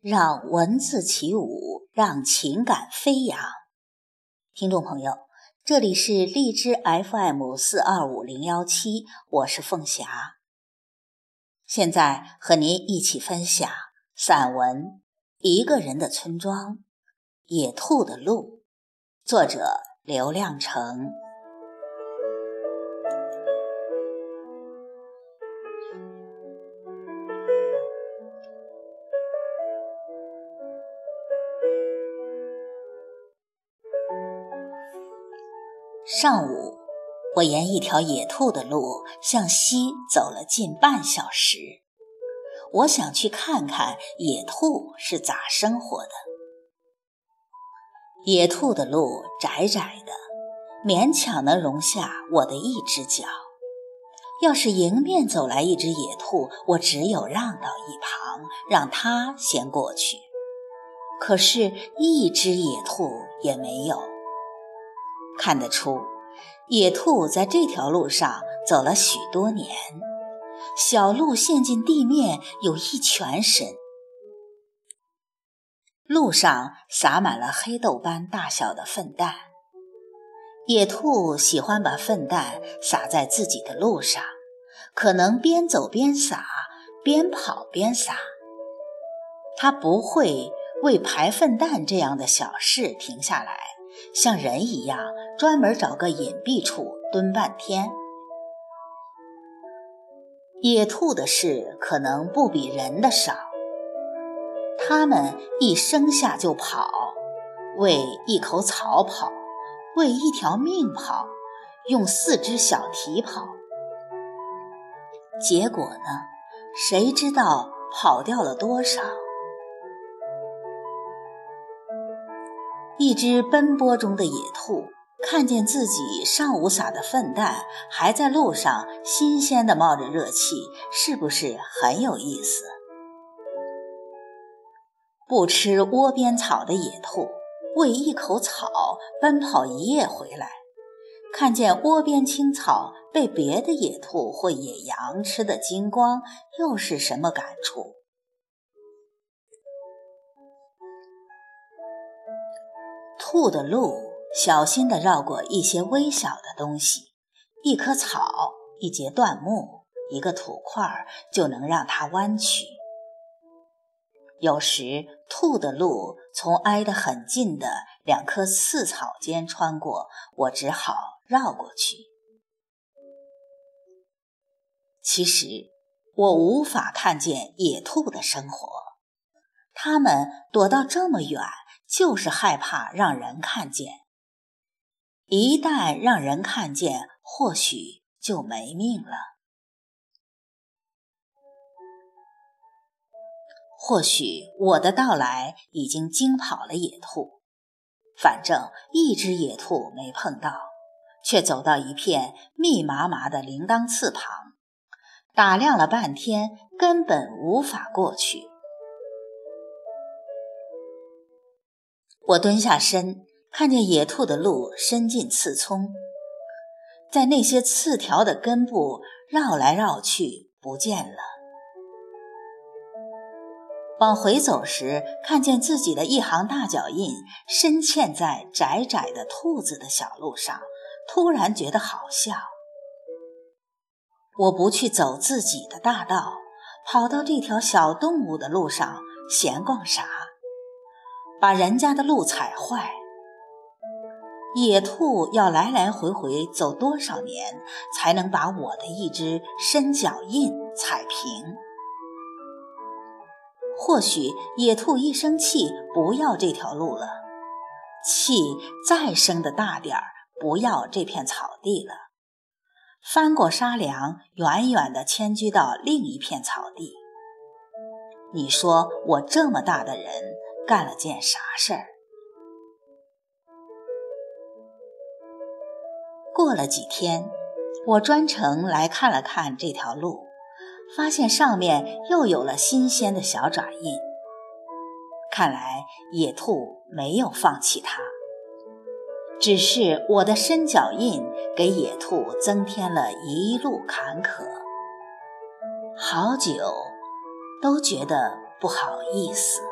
让文字起舞，让情感飞扬。听众朋友，这里是荔枝 FM 四二五零幺七，我是凤霞。现在和您一起分享散文《一个人的村庄》，野兔的路，作者刘亮程。上午，我沿一条野兔的路向西走了近半小时。我想去看看野兔是咋生活的。野兔的路窄窄的，勉强能容下我的一只脚。要是迎面走来一只野兔，我只有让到一旁，让它先过去。可是，一只野兔也没有。看得出，野兔在这条路上走了许多年，小路陷进地面有一拳深，路上撒满了黑豆般大小的粪蛋。野兔喜欢把粪蛋撒在自己的路上，可能边走边撒，边跑边撒。它不会为排粪蛋这样的小事停下来。像人一样，专门找个隐蔽处蹲半天。野兔的事可能不比人的少，它们一生下就跑，为一口草跑，为一条命跑，用四只小蹄跑。结果呢？谁知道跑掉了多少？一只奔波中的野兔看见自己上午撒的粪蛋还在路上，新鲜的冒着热气，是不是很有意思？不吃窝边草的野兔为一口草奔跑一夜回来，看见窝边青草被别的野兔或野羊吃得精光，又是什么感触？兔的路，小心地绕过一些微小的东西，一棵草、一截断木、一个土块，就能让它弯曲。有时，兔的路从挨得很近的两棵刺草间穿过，我只好绕过去。其实，我无法看见野兔的生活，它们躲到这么远。就是害怕让人看见，一旦让人看见，或许就没命了。或许我的到来已经惊跑了野兔，反正一只野兔没碰到，却走到一片密麻麻的铃铛刺旁，打量了半天，根本无法过去。我蹲下身，看见野兔的路伸进刺丛，在那些刺条的根部绕来绕去，不见了。往回走时，看见自己的一行大脚印深嵌在窄窄的兔子的小路上，突然觉得好笑。我不去走自己的大道，跑到这条小动物的路上闲逛啥？把人家的路踩坏，野兔要来来回回走多少年，才能把我的一只深脚印踩平？或许野兔一生气，不要这条路了；气再生的大点儿，不要这片草地了，翻过沙梁，远远地迁居到另一片草地。你说我这么大的人？干了件啥事儿？过了几天，我专程来看了看这条路，发现上面又有了新鲜的小爪印。看来野兔没有放弃它，只是我的深脚印给野兔增添了一路坎坷，好久都觉得不好意思。